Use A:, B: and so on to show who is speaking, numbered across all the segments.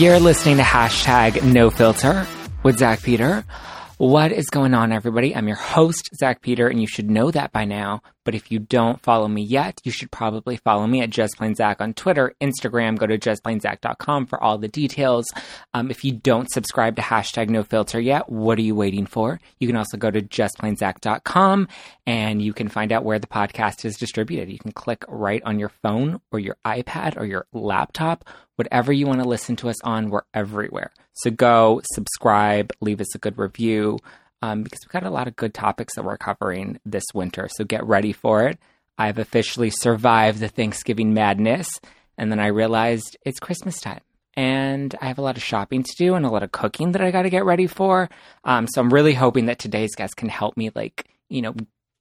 A: You're listening to hashtag no filter with Zach Peter. What is going on, everybody? I'm your host, Zach Peter, and you should know that by now. But if you don't follow me yet, you should probably follow me at Just Plain Zach on Twitter, Instagram. Go to justplainzach.com for all the details. Um, if you don't subscribe to hashtag no filter yet, what are you waiting for? You can also go to justplainzach.com and you can find out where the podcast is distributed. You can click right on your phone or your iPad or your laptop, whatever you want to listen to us on, we're everywhere. So go subscribe, leave us a good review um, because we've got a lot of good topics that we're covering this winter. So get ready for it. I've officially survived the Thanksgiving madness, and then I realized it's Christmas time. And I have a lot of shopping to do and a lot of cooking that I got to get ready for. Um, so I'm really hoping that today's guest can help me, like, you know,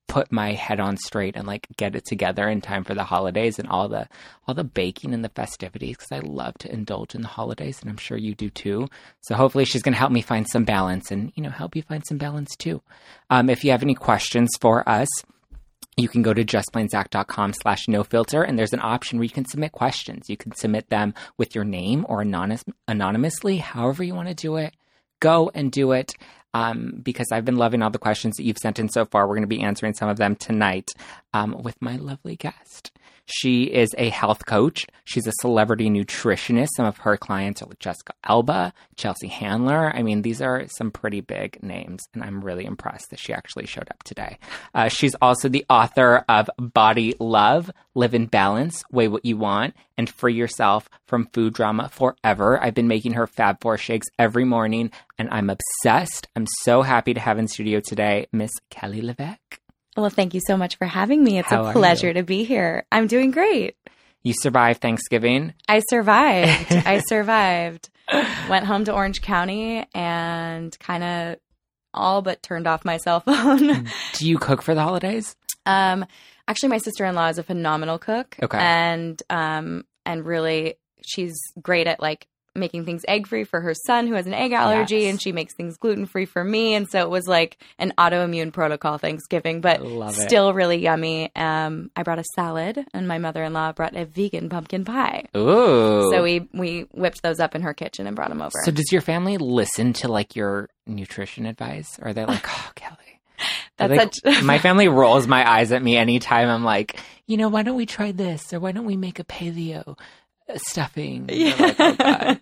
A: put my head on straight and like get it together in time for the holidays and all the all the baking and the festivities because I love to indulge in the holidays and I'm sure you do too. So hopefully she's going to help me find some balance and you know help you find some balance too. Um, if you have any questions for us, you can go to justplainzach.com slash no filter and there's an option where you can submit questions. You can submit them with your name or anonymous, anonymously, however you want to do it. Go and do it um, because I've been loving all the questions that you've sent in so far. We're going to be answering some of them tonight um, with my lovely guest. She is a health coach. She's a celebrity nutritionist. Some of her clients are like Jessica Alba, Chelsea Handler. I mean, these are some pretty big names, and I'm really impressed that she actually showed up today. Uh, she's also the author of Body Love, Live in Balance, Weigh What You Want, and Free Yourself from Food Drama Forever. I've been making her Fab Four shakes every morning, and I'm obsessed. I'm so happy to have in studio today Miss Kelly LeVeque.
B: Well, thank you so much for having me. It's
A: How
B: a pleasure to be here. I'm doing great.
A: You survived Thanksgiving.
B: I survived. I survived. Went home to Orange County and kind of all but turned off my cell phone.
A: Do you cook for the holidays?
B: um, actually, my sister in law is a phenomenal cook.
A: Okay.
B: And um, and really, she's great at like making things egg free for her son who has an egg allergy,
A: Yes.
B: and she makes things gluten free for me. And so it was like an autoimmune protocol Thanksgiving, but still really yummy. Um, I brought a salad, and my mother in law brought a vegan pumpkin pie.
A: Ooh.
B: So we we whipped those up in her kitchen and brought them over.
A: So does your family listen to like your nutrition advice? Or are they like, oh, Kelly?
B: That's
A: Like,
B: such.
A: my family rolls my eyes at me anytime I'm like, you know, why don't we try this? Or why don't we make a paleo stuffing? They're like, "Oh,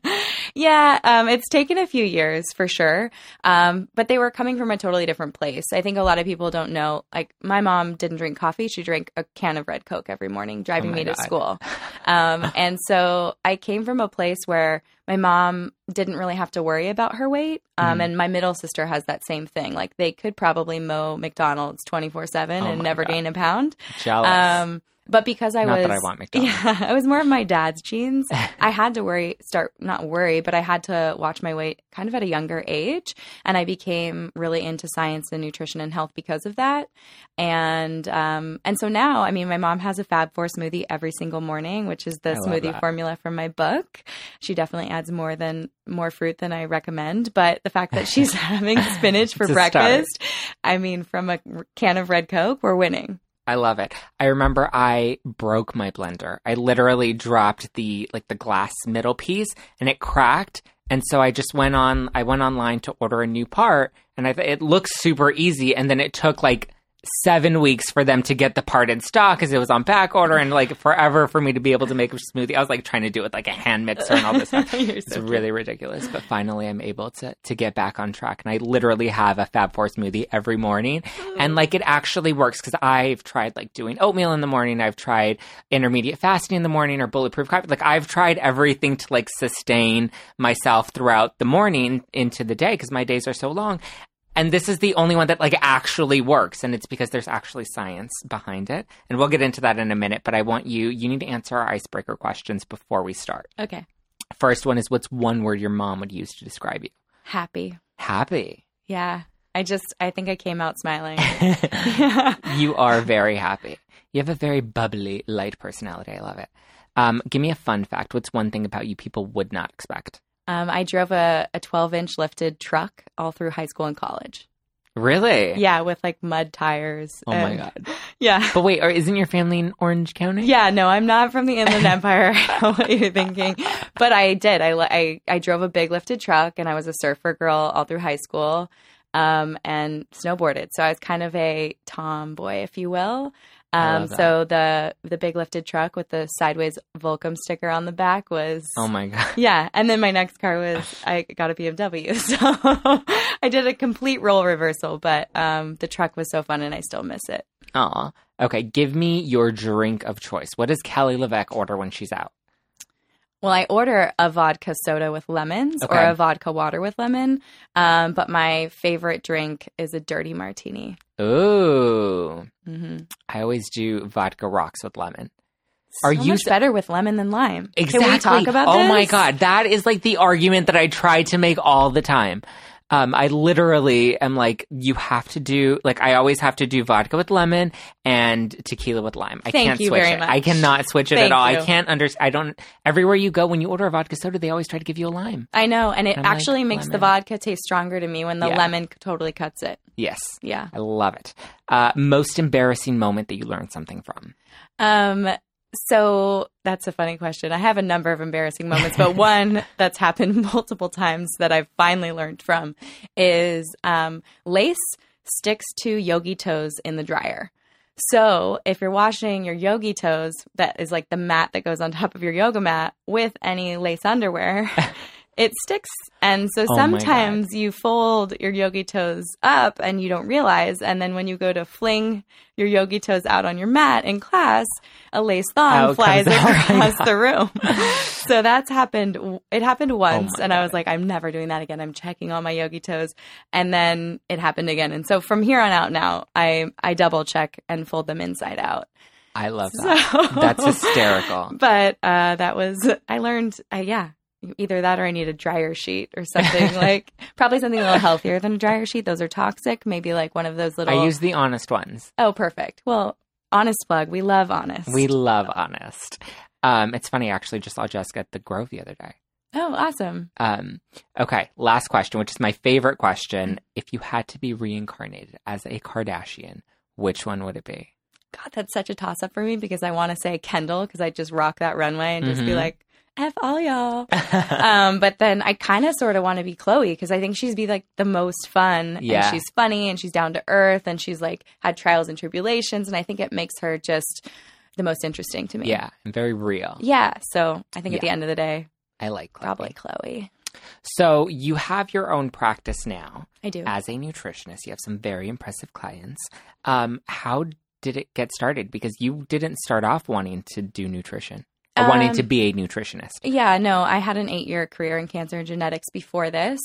B: yeah, um, it's taken a few years for sure. Um, but they were coming from a totally different place. I think a lot of people don't know. Like, my mom didn't drink coffee; she drank a can of Red Coke every morning, driving
A: Oh
B: me to school. Um, and so I came from a place where my mom didn't really have to worry about her weight. Um,
A: Mhm.
B: And my middle sister has that same thing. Like, they could probably mow McDonald's twenty four seven
A: Oh
B: and never
A: God.
B: gain a pound.
A: Jealous.
B: Um, but because I
A: Not
B: was,
A: that I want McDonald's.
B: yeah, I was more of my dad's genes. I had to worry, start not worry, but I had to watch my weight kind of at a younger age, and I became really into science and nutrition and health because of that. And um, and so now, I mean, my mom has a Fab Four smoothie every single morning, which is the smoothie
A: that.
B: formula from my book. She definitely adds more than more fruit than I recommend, but the fact that she's having spinach for
A: a start.
B: breakfast, I mean, from a can of red Coke, we're winning.
A: I love it. I remember I broke my blender. I literally dropped the like the glass middle piece and it cracked. And so I just went on I went online to order a new part and I th- it looks super easy and then it took like 7 weeks for them to get the part in stock cuz it was on back order and like forever for me to be able to make a smoothie. I was like trying to do it with like a hand mixer and all this stuff. It's
B: cute.
A: really ridiculous, but finally I'm able to to get back on track, and I literally have a Fab Four smoothie every morning, and like it actually works because I've tried like doing oatmeal in the morning, I've tried intermediate fasting in the morning or bulletproof coffee, like I've tried everything to like sustain myself throughout the morning into the day because my days are so long. And this is the only one that like actually works, and it's because there's actually science behind it. And we'll get into that in a minute. But I want you you need to answer our icebreaker questions before we start.
B: Okay.
A: First one is what's one word your mom would use to describe you?
B: Happy.
A: Happy.
B: Yeah. I just, I think I came out smiling. yeah.
A: you are very happy. You have a very bubbly, light personality. I love it. Um, give me a fun fact. What's one thing about you people would not expect?
B: Um, I drove a, a 12 inch lifted truck all through high school and college.
A: Really?
B: Yeah, with like mud tires.
A: Oh my god.
B: Yeah.
A: But wait, or isn't your family in Orange County?
B: Yeah, no, I'm not from the Inland Empire. I know what you're thinking, but I did. I, I I drove a big lifted truck, and I was a surfer girl all through high school, um, and snowboarded. So I was kind of a tomboy, if you will. Um, so the the big lifted truck with the sideways Volcom sticker on the back was
A: Oh my god.
B: yeah, and then my next car was I got a BMW. So I did a complete role reversal, but um, the truck was so fun, and I still miss it.
A: Aw. Okay, give me your drink of choice. What does Kelly LeVeque order when she's out?
B: Well, I order a vodka soda with lemons or a vodka water with lemon. Um, but my favorite drink is a dirty martini.
A: Ooh.
B: hmm
A: I always do vodka rocks with lemon. Are
B: Are
A: you s-
B: better with lemon than lime?
A: Exactly.
B: Can we talk about
A: oh
B: this?
A: my god, that is like the argument that I try to make all the time. Um, I literally am like, you have to do like I always have to do vodka with lemon and tequila with lime. I
B: Thank
A: can't
B: you
A: switch
B: very
A: it.
B: much.
A: I cannot switch it at all.
B: you.
A: I can't understand. I don't. Everywhere you go, when you order a vodka soda, they always try to give you a lime.
B: I know, and it
A: like,
B: actually makes the vodka taste stronger to me when the
A: Yeah.
B: lemon totally cuts it.
A: Yes,
B: Yeah.
A: I love it. Uh, most embarrassing moment that you learned something from.
B: Um, so that's a funny question. I have a number of embarrassing moments, but one that's happened multiple times that I've finally learned from is um, lace sticks to yogi toes in the dryer. So if you're washing your yogi toes, that is like the mat that goes on top of your yoga mat with any lace underwear, it sticks. And so
A: Oh
B: sometimes you fold your yogi toes up and you don't realize. And then when you go to fling your yogi toes out on your mat in class, a lace thong flies across the room. so that's happened. It happened once,
A: Oh
B: and I was like, I'm never doing that again. I'm checking all my yogi toes, and then it happened again. And so from here on out, now I I double check and fold them inside out.
A: I love that.
B: So
A: That's hysterical.
B: But uh, that was I learned. Uh, yeah. Either that or I need a dryer sheet or something like probably something a little healthier than a dryer sheet. Those are toxic. Maybe like one of those little.
A: I use the honest ones.
B: oh, perfect. Well, honest plug. We love honest.
A: We love honest. Um, it's funny, I actually just saw Jessica at the Grove the other day.
B: oh, awesome.
A: Um, okay, last question, which is my favorite question. If you had to be reincarnated as a Kardashian, which one would it be?
B: God, that's such a toss up for me because I want to say Kendall because I just rock that runway and just be
A: Mhm.
B: like, F all y'all. um, but then I kind of sort of want to be Khloé because I think she's be like the most fun.
A: Yeah.
B: And she's funny and she's down to earth and she's like had trials and tribulations. And I think it makes her just the most interesting to me.
A: yeah, and very real.
B: Yeah. So I think at the end of the day,
A: I like Khloé.
B: probably Khloé.
A: So you have your own practice now
B: I do.
A: as a nutritionist. You have some very impressive clients. Um, how did it get started? Because you didn't start off wanting to do nutrition or wanting
B: Um,
A: to be a nutritionist.
B: Yeah, no, I had an eight year career in cancer and genetics before this.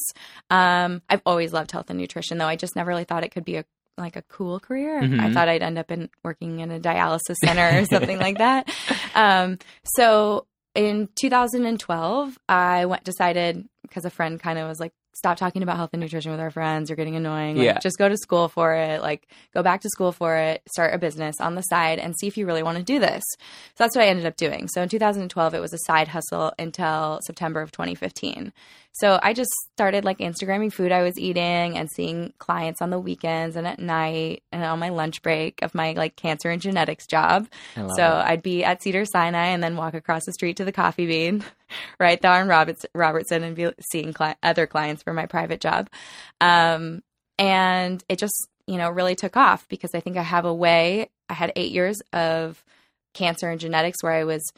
B: Um, I've always loved health and nutrition, though. I just never really thought it could be a like a cool career. I
A: Mhm.
B: thought I'd end up in working in a dialysis center or something like that. Um, so in 2012, I went decided because a friend kind of was like, "Stop talking about health and nutrition with our friends. You're getting annoying. Like,
A: Yeah.
B: just go to school for it. Like, go back to school for it. Start a business on the side and see if you really want to do this." So that's what I ended up doing. So in 2012, it was a side hustle until September of 2015. So I just started like Instagramming food I was eating and seeing clients on the weekends and at night and on my lunch break of my like cancer and genetics job. So. I'd be at Cedar Sinai and then walk across the street to the Coffee Bean, right there on Roberts, Robertson, and be seeing cli- other clients for my private job. Um, and it just, you know, really took off because I think I have a way. I had eight years of cancer and genetics where I was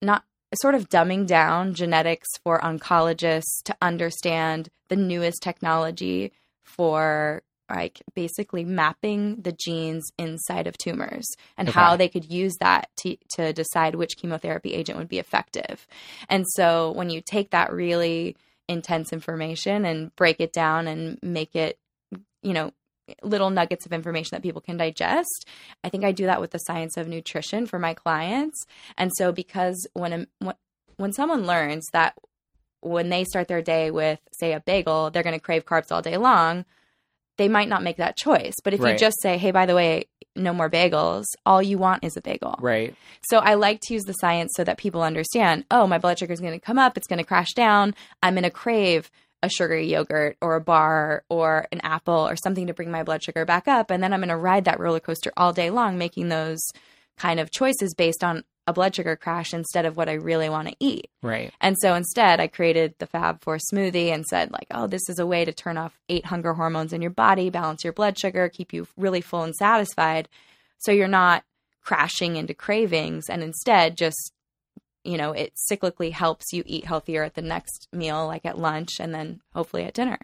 B: not sort of dumbing down genetics for oncologists to understand the newest technology for like basically mapping the genes inside of tumors and
A: Okay.
B: how they could use that to, to decide which chemotherapy agent would be effective. And so when you take that really intense information and break it down and make it, you know, little nuggets of information that people can digest. I think I do that with the science of nutrition for my clients. And so because when when, someone learns that when they start their day with say a bagel, they're going to crave carbs all day long, they might not make that choice. But if
A: Right.
B: you just say, "Hey, by the way, no more bagels," all you want is a bagel.
A: right.
B: So I like to use the science so that people understand, oh, my blood sugar is going to come up, it's going to crash down, I'm going to crave a sugary yogurt or a bar or an apple or something to bring my blood sugar back up. And then I'm going to ride that roller coaster all day long, making those kind of choices based on a blood sugar crash instead of what I really want to eat.
A: Right.
B: And so instead, I created the Fab Four smoothie and said, like, oh, this is a way to turn off eight hunger hormones in your body, balance your blood sugar, keep you really full and satisfied. So you're not crashing into cravings and instead just you know, it cyclically helps you eat healthier at the next meal, like at lunch and then hopefully at dinner.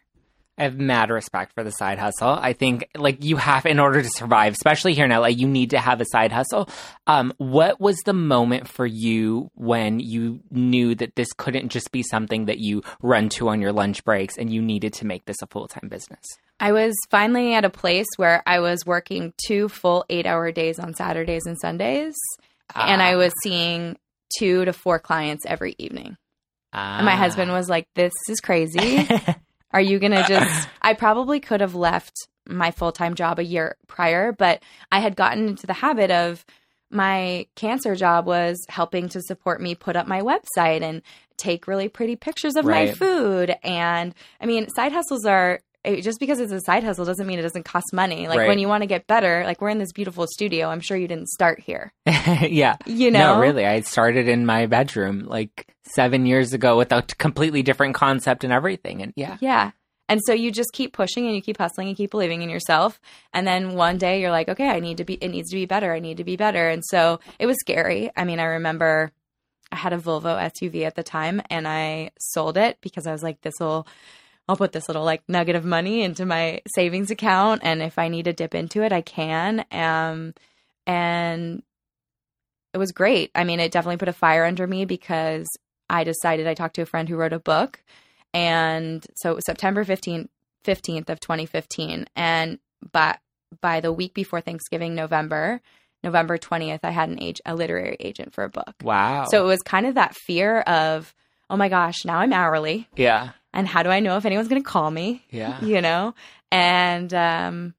A: I have mad respect for the side hustle. I think like you have in order to survive, especially here in LA, you need to have a side hustle. Um, what was the moment for you when you knew that this couldn't just be something that you run to on your lunch breaks and you needed to make this a full time business?
B: I was finally at a place where I was working two full eight hour days on Saturdays and Sundays. Ah. And I was seeing two to four clients every evening. Ah. And my husband was like, This is crazy. Are you going to just. I probably could have left my full time job a year prior, but I had gotten into the habit of my cancer job was helping to support me put up my website and take really pretty pictures of right. my food. And I mean, side hustles are it, just because it's a side hustle doesn't mean it doesn't cost money. Like right. when you want to get better, like we're in this beautiful studio. I'm sure you didn't start here.
A: yeah.
B: You know?
A: No, really. I started in my bedroom like seven years ago with a completely different concept and everything. And yeah.
B: Yeah. And so you just keep pushing and you keep hustling and keep believing in yourself. And then one day you're like, okay, I need to be, it needs to be better. I need to be better. And so it was scary. I mean, I remember I had a Volvo SUV at the time and I sold it because I was like, this will I'll put this little like nugget of money into my savings account, and if I need to dip into it, I can. Um, and it was great. I mean, it definitely put a fire under me because I decided I talked to a friend who wrote a book, and so it was September fifteenth, fifteenth of twenty fifteen, and but by the week before Thanksgiving, November. November 20th, I had an age, a literary agent for a book.
A: Wow.
B: So it was kind of that fear of, oh my gosh, now I'm hourly.
A: Yeah
B: and how do I know if anyone's going to call me?
A: Yeah.
B: You know? And um,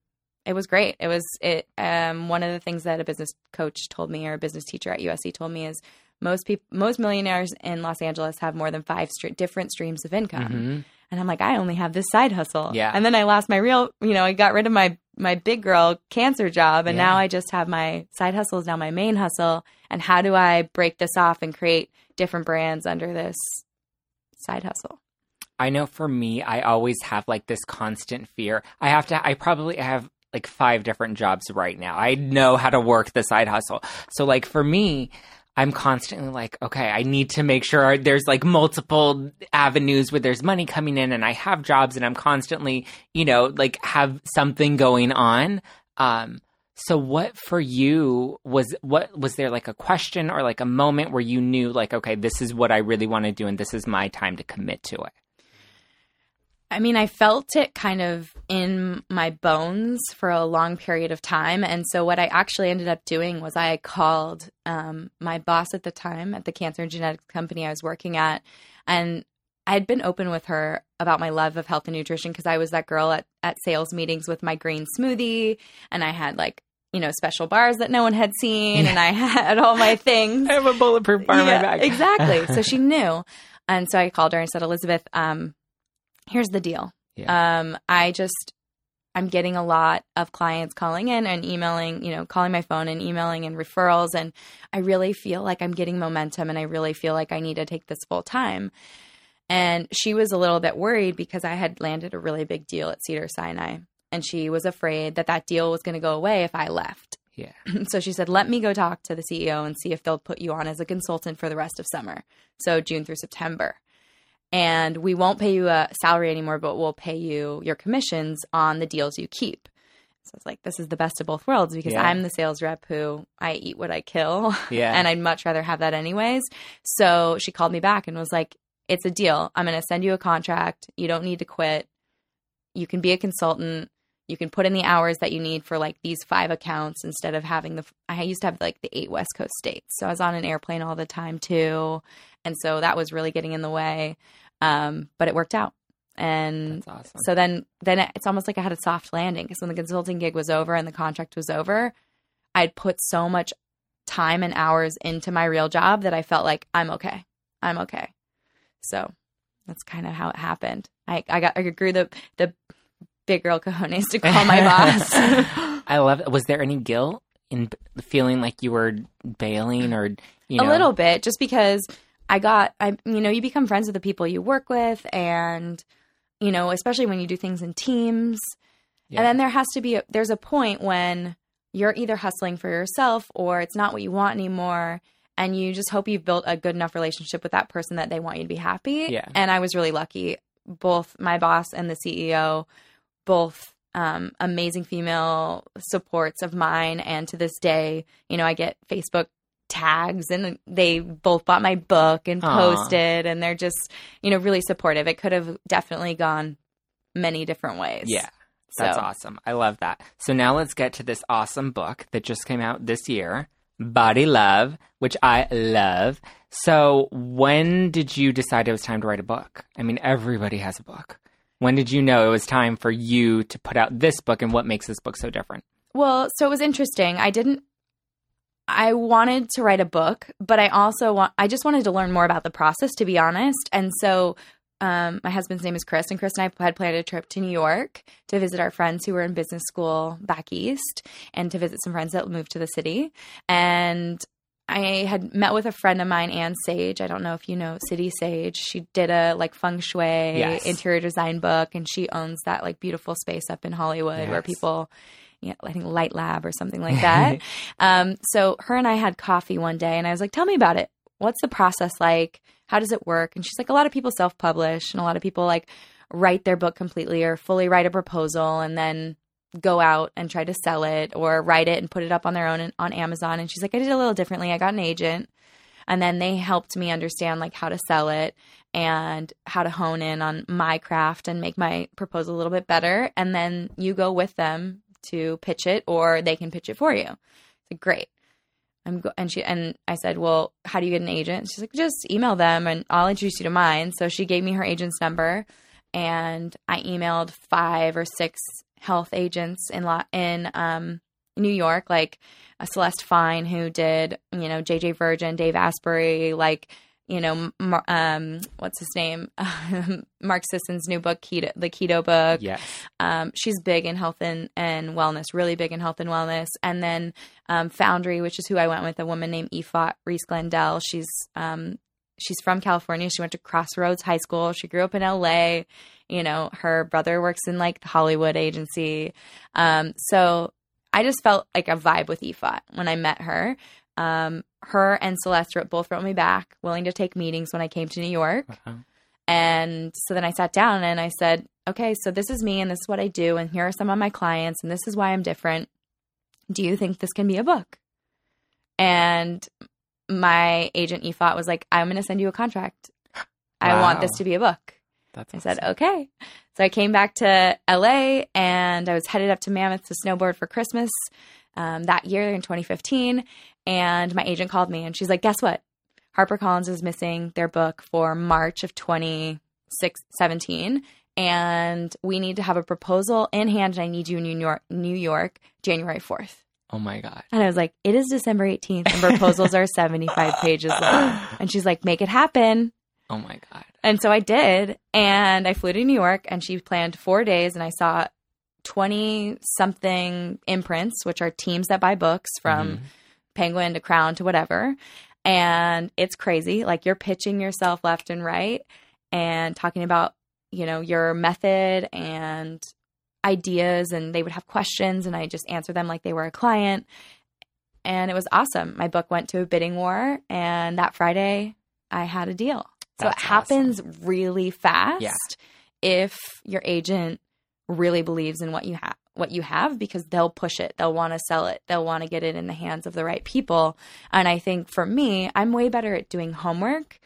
B: it was great. It was it um, one of the things that a business coach told me or a business teacher at USC told me is most people most millionaires in Los Angeles have more than five st- different streams of income. Mm-hmm. And I'm like, I only have this side hustle.
A: Yeah.
B: And then I lost my real, you know, I got rid of my my big girl cancer job and yeah. now I just have my side hustle is now my main hustle. And how do I break this off and create different brands under this side hustle?
A: I know for me, I always have like this constant fear. I have to, I probably have like five different jobs right now. I know how to work the side hustle. So, like, for me, I'm constantly like, okay, I need to make sure there's like multiple avenues where there's money coming in and I have jobs and I'm constantly, you know, like have something going on. Um, so what for you was what was there like a question or like a moment where you knew like, okay, this is what I really want to do and this is my time to commit to it?
B: I mean, I felt it kind of in my bones for a long period of time. And so, what I actually ended up doing was I called um, my boss at the time at the cancer and genetics company I was working at. And I had been open with her about my love of health and nutrition because I was that girl at, at sales meetings with my green smoothie. And I had like, you know, special bars that no one had seen. And I had all my things.
A: I have a bulletproof bar yeah, in my bag.
B: exactly. So she knew. And so I called her and said, Elizabeth, um, here's the deal. Yeah. Um, I just I'm getting a lot of clients calling in and emailing, you know, calling my phone and emailing and referrals. And I really feel like I'm getting momentum and I really feel like I need to take this full time. And she was a little bit worried because I had landed a really big deal at Cedar Sinai. And she was afraid that that deal was going to go away if I left.
A: Yeah.
B: so she said, let me go talk to the CEO and see if they'll put you on as a consultant for the rest of summer. So June through September and we won't pay you a salary anymore, but we'll pay you your commissions on the deals you keep. So it's like this is the best of both worlds because yeah. I'm the sales rep who I eat what I kill.
A: Yeah.
B: and I'd much rather have that anyways. So she called me back and was like, It's a deal. I'm gonna send you a contract. You don't need to quit. You can be a consultant. You can put in the hours that you need for like these five accounts instead of having the I used to have like the eight West Coast states. So I was on an airplane all the time too. And so that was really getting in the way. Um, but it worked out. And awesome. so then, then it's almost like I had a soft landing because when the consulting gig was over and the contract was over, I'd put so much time and hours into my real job that I felt like I'm okay. I'm okay. So that's kind of how it happened. I, I got I grew the the big girl cojones to call my boss.
A: I love. Was there any guilt in feeling like you were bailing or you know?
B: a little bit just because i got i you know you become friends with the people you work with and you know especially when you do things in teams
A: Yeah.
B: and then there has to be a, there's a point when you're either hustling for yourself or it's not what you want anymore and you just hope you've built a good enough relationship with that person that they want you to be happy
A: Yeah.
B: and i was really lucky both my boss and the ceo both um, amazing female supports of mine and to this day you know i get facebook tags and they both bought my book and posted and they're just you know really supportive it could have definitely gone many different ways
A: Yeah. That's
B: So-
A: awesome. I love that. So now let's get to this awesome book that just came out this year, Body Love, which I love. So when did you decide it was time to write a book? I mean, everybody has a book. When did you know it was time for you to put out this book and what makes this book so different?
B: Well, so it was interesting. I didn't. I wanted to write a book, but I also want. I just wanted to learn more about the process, to be honest. And so, um, my husband's name is Chris, and Chris and I had planned a trip to New York to visit our friends who were in business school back east, and to visit some friends that moved to the city. And I had met with a friend of mine, Anne Sage. I don't know if you know City Sage. She did a like feng shui
A: Yes.
B: interior design book, and she owns that like beautiful space up in Hollywood where
A: Yes.
B: people, yeah, I think Light Lab or something like that. um, so her and I had coffee one day, and I was like, "Tell me about it. What's the process like? How does it work?" And she's like, "A lot of people self-publish, and a lot of people like write their book completely or fully write a proposal, and then." Go out and try to sell it or write it and put it up on their own on Amazon and she's like I did it a little differently. I got an agent and then they helped me understand like how to sell it and how to hone in on my craft and make my proposal a little bit better and then you go with them to pitch it or they can pitch it for you. It's like great. I'm go- and she and I said, "Well, how do you get an agent?" She's like, "Just email them and I'll introduce you to mine." So she gave me her agent's number and I emailed five or six health agents in La- in um, New York, like uh, Celeste Fine, who did you know JJ Virgin, Dave Asprey, like you know um, what's his name, Mark Sisson's new book, Keto, the Keto book.
A: Yes.
B: Um, she's big in health and, and wellness, really big in health and wellness. And then um, Foundry, which is who I went with, a woman named Yfat Reiss Gendell. She's um, she's from California. She went to Crossroads High School. She grew up in LA. You know, her brother works in like the Hollywood agency. Um, so I just felt like a vibe with Yfat when I met her. Um, her and Celeste both wrote me back, willing to take meetings when I came to New York.
A: Uh-huh.
B: And so then I sat down and I said, okay, so this is me and this is what I do. And here are some of my clients and this is why I'm different. Do you think this can be a book? And my agent Yfat was like, I'm going to send you a contract. I want this to be a book.
A: That's
B: I said, okay. So I came back to LA and I was headed up to Mammoth to snowboard for Christmas um, that year in 2015. And my agent called me and she's like, guess what? HarperCollins is missing their book for March of 2017. And we need to have a proposal in hand. And I need you in New York, New York, January 4th.
A: Oh my god.
B: And I was like, it is December 18th and proposals are 75 pages long. And she's like, make it happen.
A: Oh my god.
B: And so I did. And I flew to New York and she planned four days and I saw 20 something imprints, which are teams that buy books from
A: Mhm.
B: Penguin to Crown to whatever. And it's crazy. Like you're pitching yourself left and right and talking about, you know, your method and ideas. And they would have questions and I just answer them like they were a client. And it was awesome. My book went to a bidding war. And that Friday, I had a deal. So
A: That's
B: it happens really fast
A: Yeah.
B: if your agent really believes in what you have what you have because they'll push it. They'll want to sell it. They'll want to get it in the hands of the right people. And i think for me i'm way better at doing homework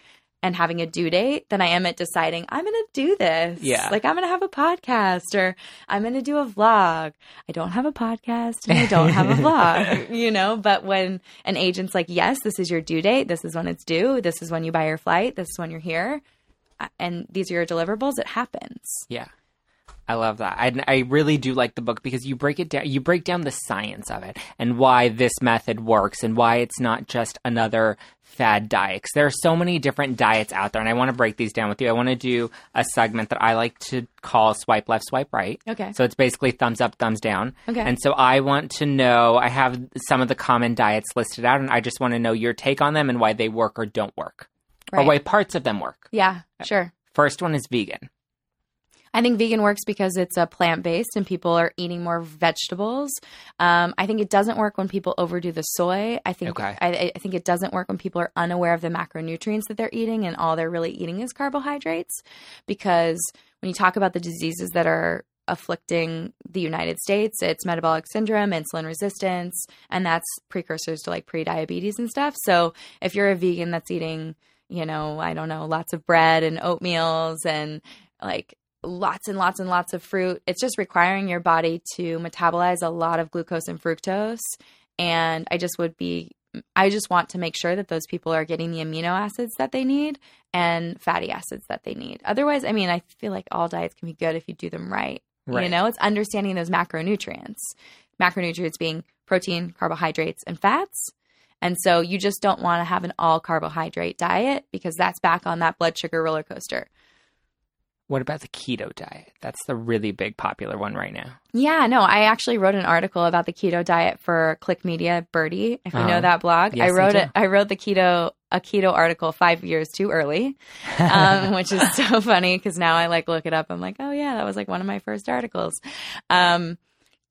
B: and having a due date than i am at deciding i'm going to do this.
A: Yeah.
B: like i'm going to have a podcast or i'm going to do a vlog. I don't have a podcast and i don't have a vlog you know? But when an agent's like yes this is your due date. This is when it's due. This is when you buy your flight. This is when you're here. And these are your deliverables it happens.
A: Yeah. I love that. I, I really do like the book because you break it down. You break down the science of it and why this method works and why it's not just another fad diet. 'Cause there are so many different diets out there, and I want to break these down with you. I want to do a segment that I like to call "Swipe Left, Swipe Right."
B: Okay.
A: So it's basically thumbs up, thumbs down.
B: Okay.
A: And so I want to know. I have some of the common diets listed out, and I just want to know your take on them and why they work or don't work, or why parts of them work.
B: Yeah, sure.
A: First one is vegan.
B: I think vegan works because it's a plant based and people are eating more vegetables. Um, I think it doesn't work when people overdo the soy. I think
A: Okay.
B: I, I think it doesn't work when people are unaware of the macronutrients that they're eating and all they're really eating is carbohydrates. Because when you talk about the diseases that are afflicting the United States, it's metabolic syndrome, insulin resistance, and that's precursors to like pre-diabetes and stuff. So if you're a vegan that's eating, you know, I don't know, lots of bread and oatmeals and like lots and lots and lots of fruit. It's just requiring your body to metabolize a lot of glucose and fructose. And I just would be, I just want to make sure that those people are getting the amino acids that they need and fatty acids that they need. Otherwise, I mean, I feel like all diets can be good if you do them right. You know, it's understanding those macronutrients, macronutrients being protein, carbohydrates, and fats. And so you just don't want to have an all carbohydrate diet because that's back on that blood sugar roller coaster.
A: What about the keto diet? That's the really big popular one right now.
B: Yeah, no, I actually wrote an article about the keto diet for Clique Media Byrdie. If you
A: Uh-huh.
B: know that blog,
A: Yes,
B: I wrote it. I wrote the keto a keto article five years too early, um, which is so funny because now I like look it up. I'm like, oh yeah, that was like one of my first articles. Um,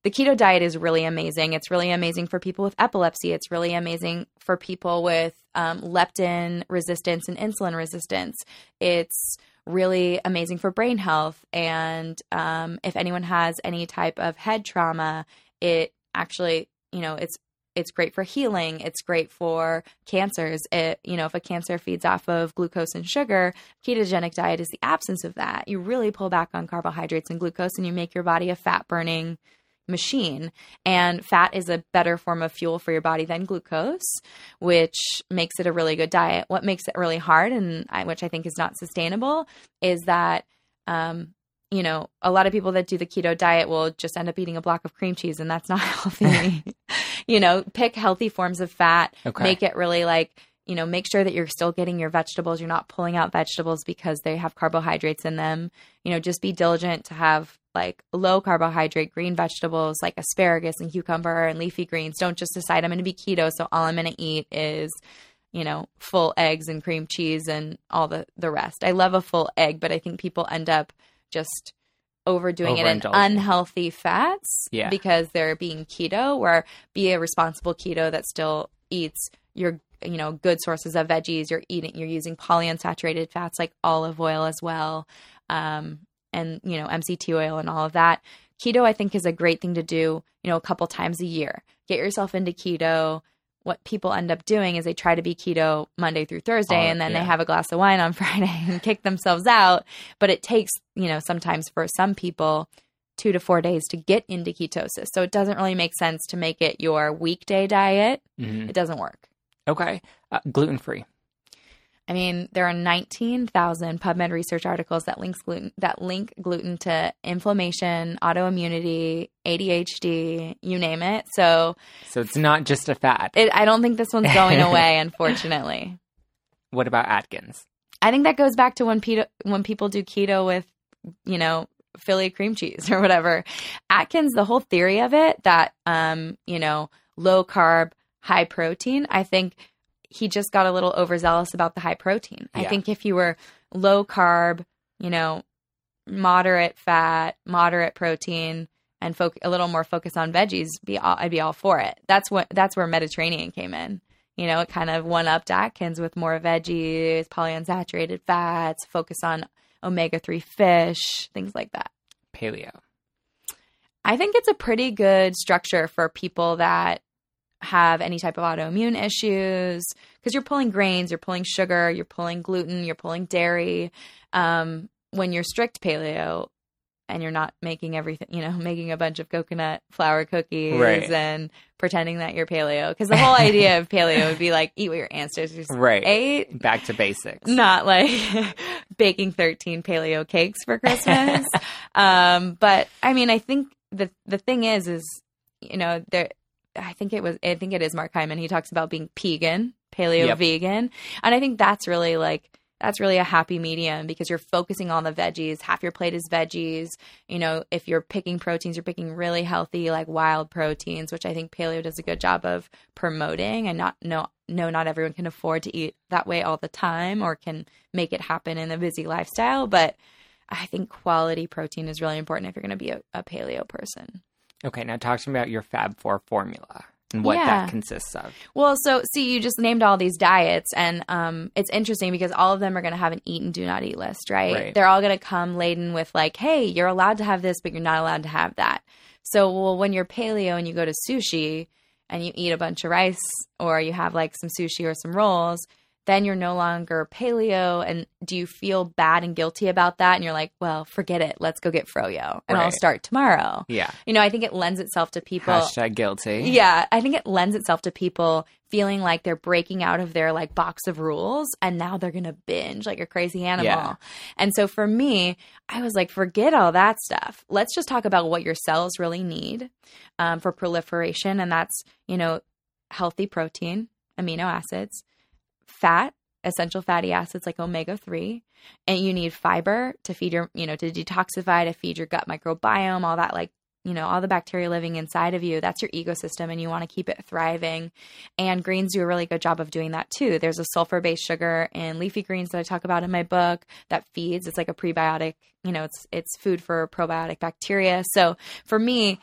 B: the keto diet is really amazing. It's really amazing for people with epilepsy. It's really amazing for people with um, leptin resistance and insulin resistance. It's really amazing for brain health. And um, if anyone has any type of head trauma, it actually, you know, it's it's great for healing. It's great for cancers. It, you know, if a cancer feeds off of glucose and sugar, ketogenic diet is the absence of that. You really pull back on carbohydrates and glucose and you make your body a fat burning machine. And fat is a better form of fuel for your body than glucose, which makes it a really good diet. What makes it really hard, and I, which I think is not sustainable, is that, um, you know, a lot of people that do the keto diet will just end up eating a block of cream cheese, and that's not healthy. you know, pick healthy forms of fat,
A: Okay.
B: make it really like, you know, make sure that you're still getting your vegetables. You're not pulling out vegetables because they have carbohydrates in them. You know, just be diligent to have like low carbohydrate green vegetables like asparagus and cucumber and leafy greens. Don't just decide I'm going to be keto, so all I'm going to eat is, you know, full eggs and cream cheese and all the the rest. I love a full egg, but I think people end up just overdoing it in unhealthy fats
A: Yeah.
B: because they're being keto or be a responsible keto that still eats your you know good sources of veggies you're eating you're using polyunsaturated fats like olive oil as well um, and you know mct oil and all of that keto i think is a great thing to do you know a couple times a year get yourself into keto what people end up doing is they try to be keto monday through thursday
A: Oh,
B: and then
A: yeah.
B: they have a glass of wine on friday and kick themselves out but it takes you know sometimes for some people two to four days to get into ketosis so it doesn't really make sense to make it your weekday diet
A: Mhm.
B: it doesn't work
A: Okay. Uh, gluten free.
B: I mean, there are 19,000 PubMed research articles that links gluten that link gluten to inflammation, autoimmunity, ADHD, you name it. So,
A: So it's not just a fad.
B: it, I don't think this one's going away, unfortunately.
A: What about Atkins?
B: I think that goes back to when pedo, when people do keto with, you know, Philly cream cheese or whatever. Atkins, the whole theory of it that, um, you know, low carb, high protein. I think he just got a little overzealous about the high protein. I think if you were low carb, you know, moderate fat, moderate protein, and foc- a little more focus on veggies, be all, I'd be all for it. That's what that's where Mediterranean came in. You know, it kind of one upped Atkins with more veggies, polyunsaturated fats, focus on omega three fish, things like that.
A: Paleo.
B: I think it's a pretty good structure for people that have any type of autoimmune issues because you're pulling grains, you're pulling sugar, you're pulling gluten, you're pulling dairy. Um, when you're strict paleo, and you're not making everything, you know, making a bunch of coconut flour cookies
A: Right.
B: and pretending that you're paleo. Because the whole idea of paleo would be like eat what your ancestors ate.
A: Right.
B: ate,
A: Back to basics.
B: not like baking 13 paleo cakes for Christmas. um, but I mean, I think the the thing is, is you know, there. I think it was. I think it is Mark Hyman. He talks about being pegan, paleo
A: Yep.
B: vegan, and I think that's really like that's really a happy medium because you're focusing on the veggies. Half your plate is veggies. You know, if you're picking proteins, you're picking really healthy, like wild proteins, which I think paleo does a good job of promoting. And not no no, not everyone can afford to eat that way all the time or can make it happen in a busy lifestyle. But I think quality protein is really important if you're going to be a, a paleo person.
A: Okay, now talk to me about your Fab Four formula and what
B: Yeah.
A: that consists of.
B: Well, so see, you just named all these diets, and um, it's interesting because all of them are going to have an eat and do not eat list, right?
A: Right.
B: They're all going to come laden with like, hey, you're allowed to have this, but you're not allowed to have that. So, well, when you're paleo and you go to sushi and you eat a bunch of rice, or you have like some sushi or some rolls, then you're no longer paleo. And do you feel bad and guilty about that? And you're like, well, forget it. Let's go get froyo, and I'll start tomorrow.
A: Yeah.
B: You know, I think it lends itself to people.
A: Hashtag guilty.
B: Yeah, I think it lends itself to people feeling like they're breaking out of their like box of rules and now they're going to binge like a crazy animal.
A: Yeah.
B: And so for me, I was like, forget all that stuff. Let's just talk about what your cells really need um, for proliferation. And that's, you know, healthy protein, amino acids, fat, essential fatty acids like omega 3 and you need fiber to feed your you know to detoxify to feed your gut microbiome all that like you know all the bacteria living inside of you. That's your ecosystem and you want to keep it thriving. And greens do a really good job of doing that too. There's a sulfur based sugar in leafy greens that i talk about in my book that feeds. It's like a prebiotic you know it's it's food for probiotic bacteria. So for me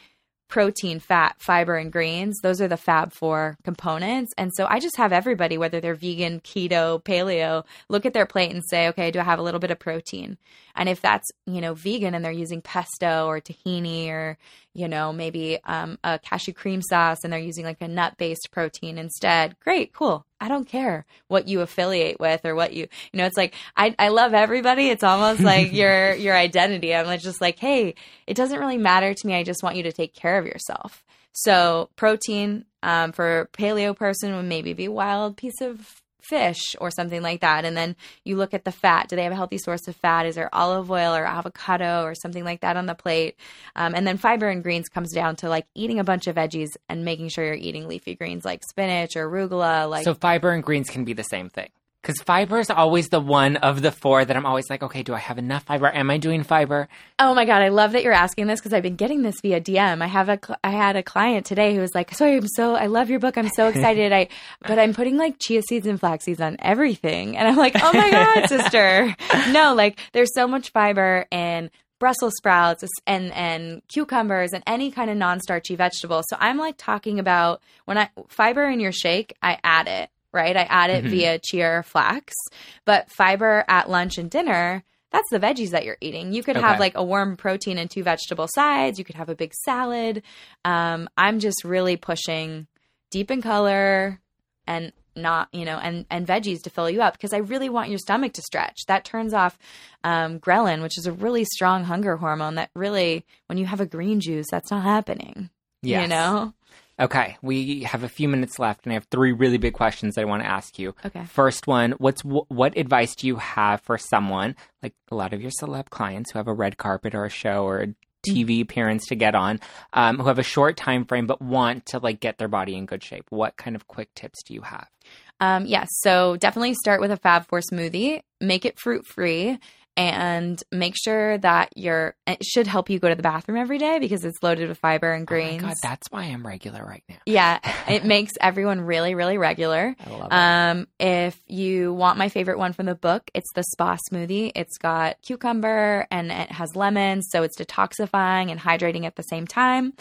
B: protein, fat, fiber, and greens. Those are the Fab Four components. And so I just have everybody, whether they're vegan, keto, paleo, look at their plate and say, okay, do I have a little bit of protein? And if that's, you know, vegan and they're using pesto or tahini or, you know, maybe um, a cashew cream sauce and they're using like a nut based protein instead, great, cool. I don't care what you affiliate with or what you, you know, it's like, I, I love everybody. It's almost like your, your identity. I'm just like, hey, it doesn't really matter to me. I just want you to take care of yourself. So protein um, for paleo person would maybe be wild piece of fish or something like that. And then you look at the fat. Do they have a healthy source of fat? Is there olive oil or avocado or something like that on the plate? Um, and then fiber and greens comes down to like eating a bunch of veggies and making sure you're eating leafy greens like spinach or arugula. Like
A: so fiber and greens can be the same thing. Because fiber is always the one of the four that I'm always like, okay, do I have enough fiber? Am I doing fiber?
B: Oh my god, I love that you're asking this because I've been getting this via DM. I have a cl- I had a client today who was like, "Sorry, I'm so I love your book. I'm so excited. I but I'm putting like chia seeds and flax seeds on everything." And I'm like, "Oh my god, sister." No, like there's so much fiber in Brussels sprouts and and cucumbers and any kind of non-starchy vegetable. So I'm like talking about when I fiber in your shake, I add it, right? I add it
A: Mhm.
B: via chia or flax. But fiber at lunch and dinner, that's the veggies that you're eating. You could have like a warm protein and two vegetable sides. You could have a big salad. Um, I'm just really pushing deep in color and not, you know, and and veggies to fill you up because I really want your stomach to stretch. That turns off um, ghrelin, which is a really strong hunger hormone. That really, when you have a green juice, that's not happening.
A: Yes.
B: You know.
A: Okay, we have a few minutes left, and I have three really big questions that I want to ask you.
B: Okay.
A: First one, what's wh- what advice do you have for someone like a lot of your celeb clients who have a red carpet or a show or a TV appearance to get on, um, who have a short time frame but want to like get their body in good shape? What kind of quick tips do you have?
B: Um, yes. So definitely start with a Fab Four smoothie. Make it fruit free and make sure that you're, it should help you go to the bathroom every day because it's loaded with fiber and
A: Oh my
B: greens.
A: God, that's why I'm regular right now.
B: yeah. It makes everyone really, really regular.
A: I love it.
B: Um, if you want my favorite one from the book, it's the spa smoothie. It's got cucumber and it has lemons, so it's detoxifying and hydrating at the same time.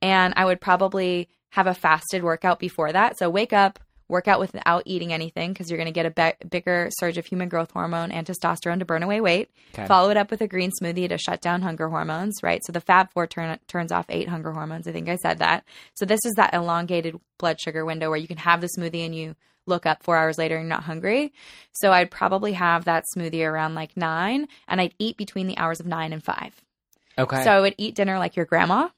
B: And I would probably have a fasted workout before that. So wake up, work out without eating anything because you're going to get a be- bigger surge of human growth hormone and testosterone to burn away weight.
A: Okay.
B: Follow it up with a green smoothie to shut down hunger hormones, right? So the Fab Four turn, turns off eight hunger hormones. I think I said that. So this is that elongated blood sugar window where you can have the smoothie and you look up four hours later and you're not hungry. So I'd probably have that smoothie around like nine, and I'd eat between the hours of nine and five.
A: Okay.
B: So I would eat dinner like your grandma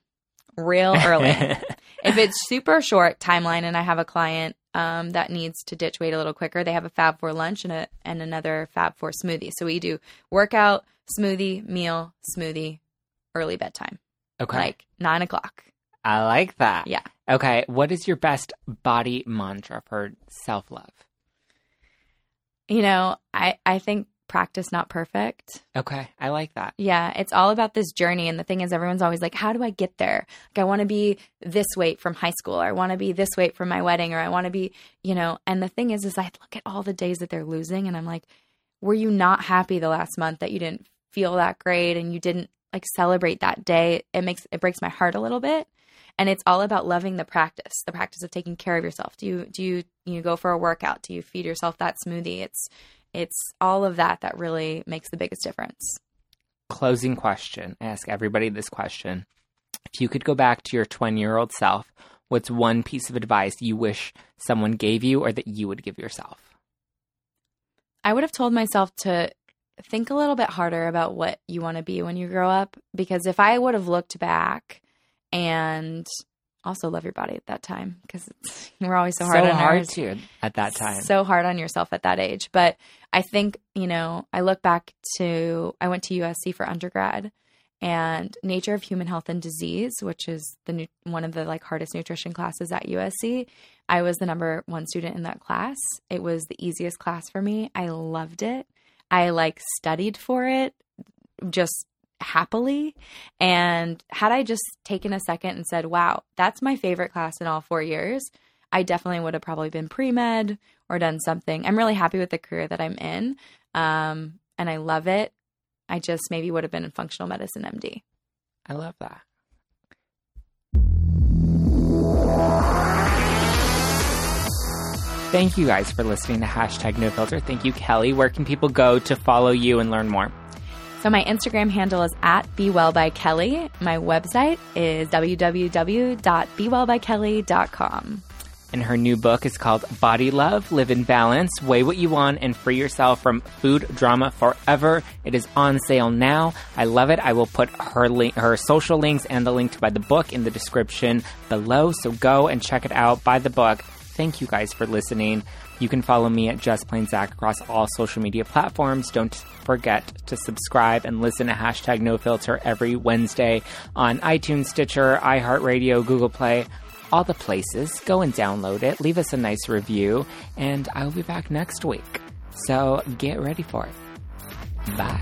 B: real early. if it's super short timeline and I have a client um, that needs to ditch weight a little quicker, they have a Fab Four lunch and a and another Fab Four smoothie. So we do workout, smoothie, meal, smoothie, early bedtime,
A: okay.
B: like nine o'clock.
A: I like that.
B: Yeah.
A: Okay. What is your best body mantra for self love?
B: You know, I I think practice not perfect.
A: Okay. I like that.
B: Yeah, it's all about this journey. And the thing is, everyone's always like, how do I get there? Like, I want to be this weight from high school, or I want to be this weight from my wedding, or I want to be, you know. And the thing is, is I look at all the days that they're losing, and I'm like, were you not happy the last month that you didn't feel that great and you didn't like celebrate that day? It makes it breaks my heart a little bit. And it's all about loving the practice, the practice of taking care of yourself. Do you do you you know, go for a workout? Do you feed yourself that smoothie? It's it's all of that that really makes the biggest difference.
A: Closing question. I ask everybody this question. If you could go back to your 20 year old self, what's one piece of advice you wish someone gave you or that you would give yourself?
B: I would have told myself to think a little bit harder about what you want to be when you grow up because if I would have looked back and also love your body at that time because we're always so hard
A: so
B: on
A: hard
B: ours.
A: to at that time.
B: So hard on yourself at that age. But I think, you know, I look back to I went to USC for undergrad and Nature of Human Health and Disease, which is the nu- one of the like hardest nutrition classes at USC. I was the number one student in that class. It was the easiest class for me. I loved it. I like studied for it just happily. And had I just taken a second and said, wow, that's my favorite class in all four years, I definitely would have probably been pre med or done something. I'm really happy with the career that I'm in. Um, and I love it. I just maybe would have been in functional medicine MD.
A: I love that. Thank you guys for listening to hashtag no filter. Thank you, Kelly. Where can people go to follow you and learn more?
B: So my Instagram handle is at bewellbykelly. My website is www.bewellbykelly.com.
A: And her new book is called Body Love, Live in Balance, Weigh What You Want, and Free Yourself from Food Drama Forever. It is on sale now. I love it. I will put her link, her social links and the link to buy the book in the description below. So go and check it out. Buy the book. Thank you guys for listening. You can follow me at Just Plain Zach across all social media platforms. Don't forget to subscribe and listen to hashtag no filter every Wednesday on iTunes, Stitcher, iHeartRadio, Google Play, all the places. Go and download it. Leave us a nice review, and I'll be back next week. So get ready for it. Bye.